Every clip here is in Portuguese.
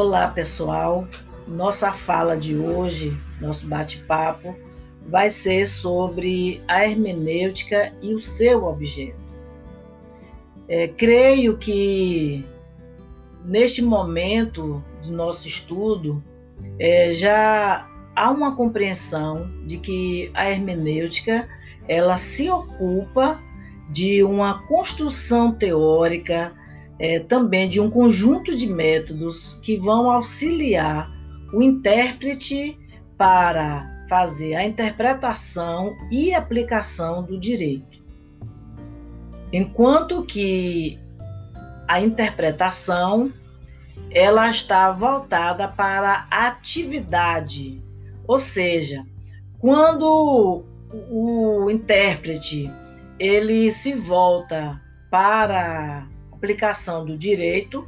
Olá, pessoal. Nossa fala de hoje, nosso bate-papo, vai ser sobre a hermenêutica e o seu objeto. É, creio que neste momento do nosso estudo é, já há uma compreensão de que a hermenêutica ela se ocupa de uma construção teórica é, também de um conjunto de métodos que vão auxiliar o intérprete para fazer a interpretação e aplicação do direito. Enquanto que a interpretação ela está voltada para a atividade, ou seja, quando o intérprete ele se volta para aplicação do direito,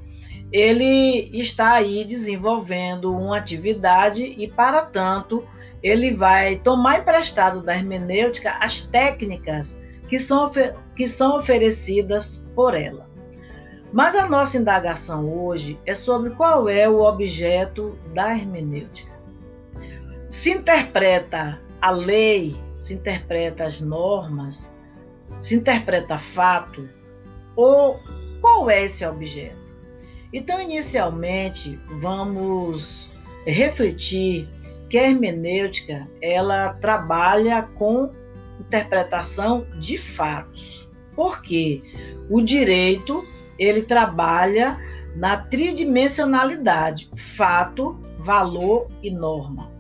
ele está aí desenvolvendo uma atividade e, para tanto, ele vai tomar emprestado da hermenêutica as técnicas que são, que são oferecidas por ela. Mas a nossa indagação hoje é sobre qual é o objeto da hermenêutica. Se interpreta a lei, se interpreta as normas, se interpreta fato, ou qual é esse objeto? Então, inicialmente, vamos refletir que a hermenêutica ela trabalha com interpretação de fatos. Porque o direito ele trabalha na tridimensionalidade, fato, valor e norma.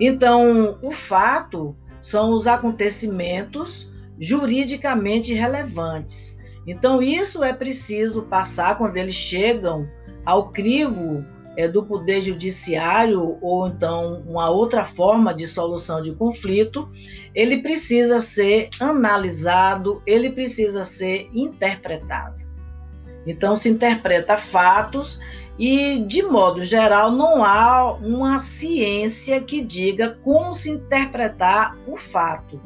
Então, o fato são os acontecimentos juridicamente relevantes então, isso é preciso passar quando eles chegam ao crivo é, do poder judiciário ou então uma outra forma de solução de conflito, ele precisa ser analisado, ele precisa ser interpretado. Então, se interpreta fatos e, de modo geral, não há uma ciência que diga como se interpretar o fato.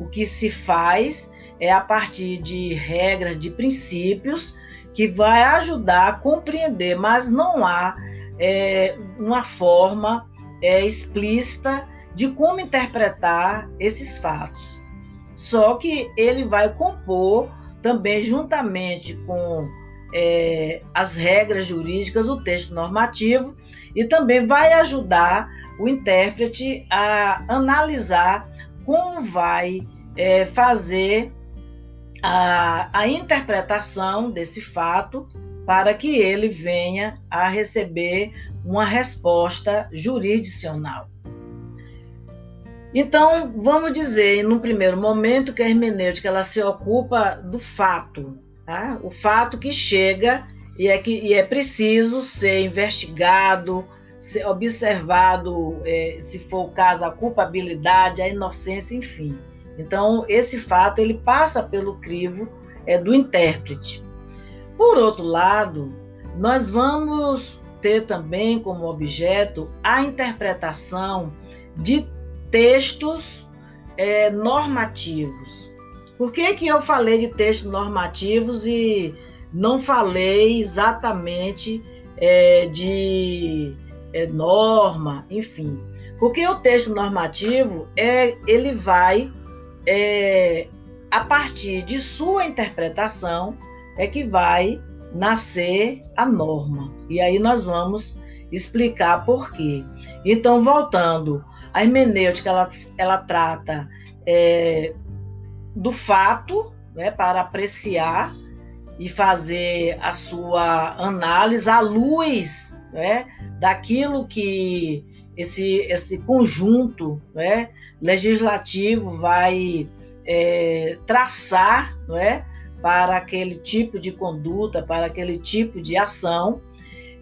O que se faz é a partir de regras, de princípios, que vai ajudar a compreender, mas não há é, uma forma é, explícita de como interpretar esses fatos. Só que ele vai compor também, juntamente com é, as regras jurídicas, o texto normativo, e também vai ajudar o intérprete a analisar como vai é, fazer a, a interpretação desse fato para que ele venha a receber uma resposta jurisdicional. Então, vamos dizer, no primeiro momento, que a hermenêutica ela se ocupa do fato, tá? o fato que chega e é, que, e é preciso ser investigado, ser observado, é, se for o caso, a culpabilidade, a inocência, enfim. Então, esse fato ele passa pelo crivo é, do intérprete. Por outro lado, nós vamos ter também como objeto a interpretação de textos é, normativos. Por que, que eu falei de textos normativos e não falei exatamente é, de é, norma, enfim? Porque o texto normativo é, ele vai é, a partir de sua interpretação é que vai nascer a norma. E aí nós vamos explicar por quê. Então, voltando, a hermenêutica ela, ela trata é, do fato né, para apreciar e fazer a sua análise à luz né, daquilo que esse, esse conjunto né, legislativo vai é, traçar é, para aquele tipo de conduta, para aquele tipo de ação,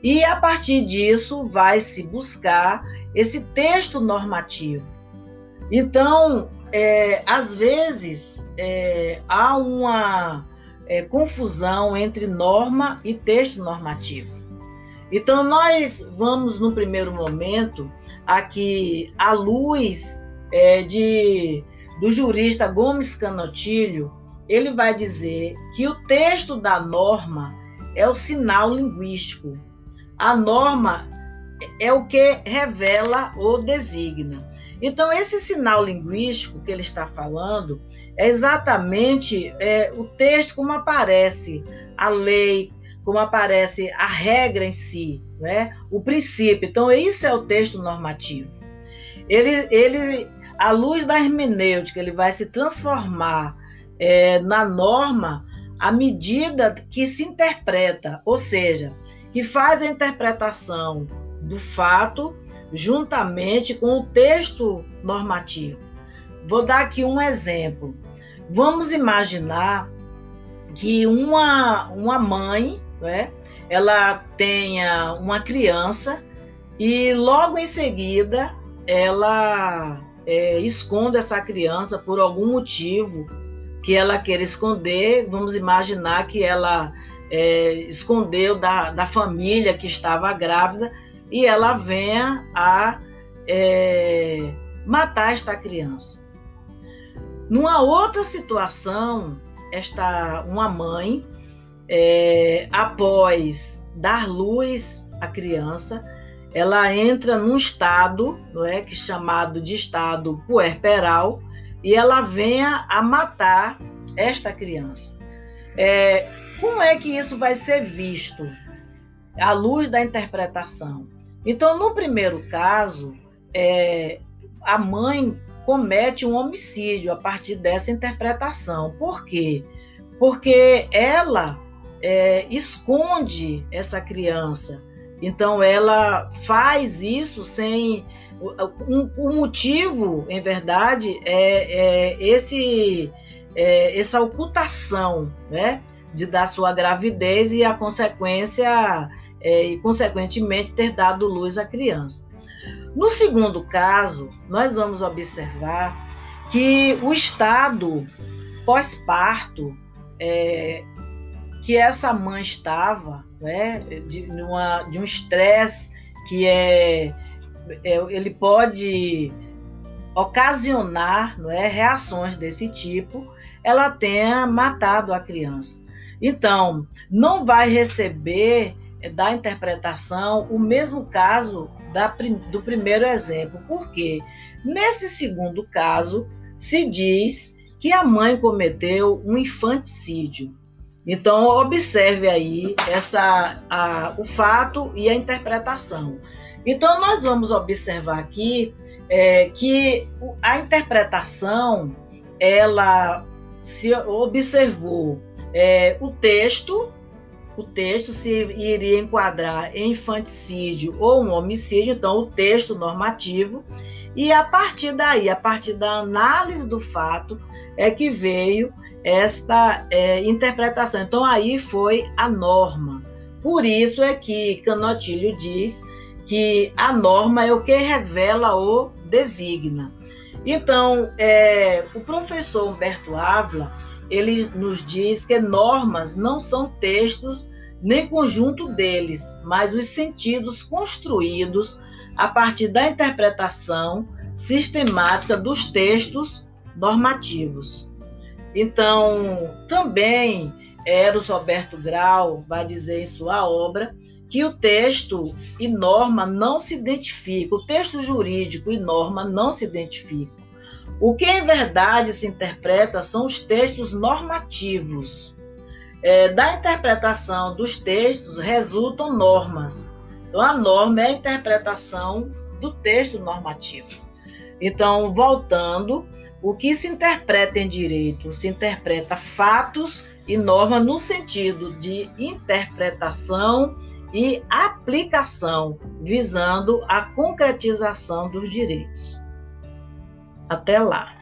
e a partir disso vai se buscar esse texto normativo. Então, é, às vezes, é, há uma é, confusão entre norma e texto normativo. Então, nós vamos, no primeiro momento, aqui à luz é, de, do jurista Gomes Canotilho, ele vai dizer que o texto da norma é o sinal linguístico. a norma é o que revela ou designa. Então, esse sinal linguístico que ele está falando é exatamente é, o texto como aparece a lei, como aparece a regra em si, né? o princípio. Então, isso é o texto normativo. Ele, ele, à luz da hermenêutica, ele vai se transformar é, na norma à medida que se interpreta, ou seja, que faz a interpretação do fato juntamente com o texto normativo. Vou dar aqui um exemplo. Vamos imaginar que uma, uma mãe, né, ela tenha uma criança e logo em seguida ela é, esconde essa criança por algum motivo que ela queira esconder. Vamos imaginar que ela é, escondeu da, da família que estava grávida e ela venha a é, matar esta criança. Numa outra situação, esta uma mãe, é, após dar luz à criança, ela entra num estado, não é, que é chamado de estado puerperal, e ela venha a matar esta criança. É, como é que isso vai ser visto à luz da interpretação? Então, no primeiro caso, é, a mãe comete um homicídio a partir dessa interpretação. Por quê? Porque ela é, esconde essa criança. Então, ela faz isso sem. O, um, motivo, em verdade, é, é esse, é, essa ocultação, né? De dar sua gravidez e a consequência é, e, consequentemente, ter dado luz à criança. No segundo caso, nós vamos observar que o estado pós-parto é, que essa mãe estava, né, de, uma, de um estresse que é, é, ele pode ocasionar não é, reações desse tipo, ela tenha matado a criança. Então, não vai receber da interpretação o mesmo caso da, do primeiro exemplo. Por quê? Nesse segundo caso, se diz que a mãe cometeu um infanticídio. Então, observe aí essa, a, o fato e a interpretação. Então, nós vamos observar aqui é, que a interpretação, ela se observou é, o texto o texto se iria enquadrar em infanticídio ou um homicídio, então o texto normativo, e a partir daí, a partir da análise do fato, é que veio esta é, interpretação. Então aí foi a norma. Por isso é que Canotilho diz que a norma é o que revela ou designa. Então, é, o professor Humberto Ávila ele nos diz que normas não são textos nem conjunto deles, mas os sentidos construídos a partir da interpretação sistemática dos textos normativos. Então, também Eros Roberto Grau vai dizer em sua obra que o texto e norma não se identificam, o texto jurídico e norma não se identificam. O que em verdade se interpreta são os textos normativos. É, da interpretação dos textos resultam normas. Então, a norma é a interpretação do texto normativo. Então, voltando, o que se interpreta em direito? Se interpreta fatos e norma no sentido de interpretação e aplicação, visando a concretização dos direitos. Até lá!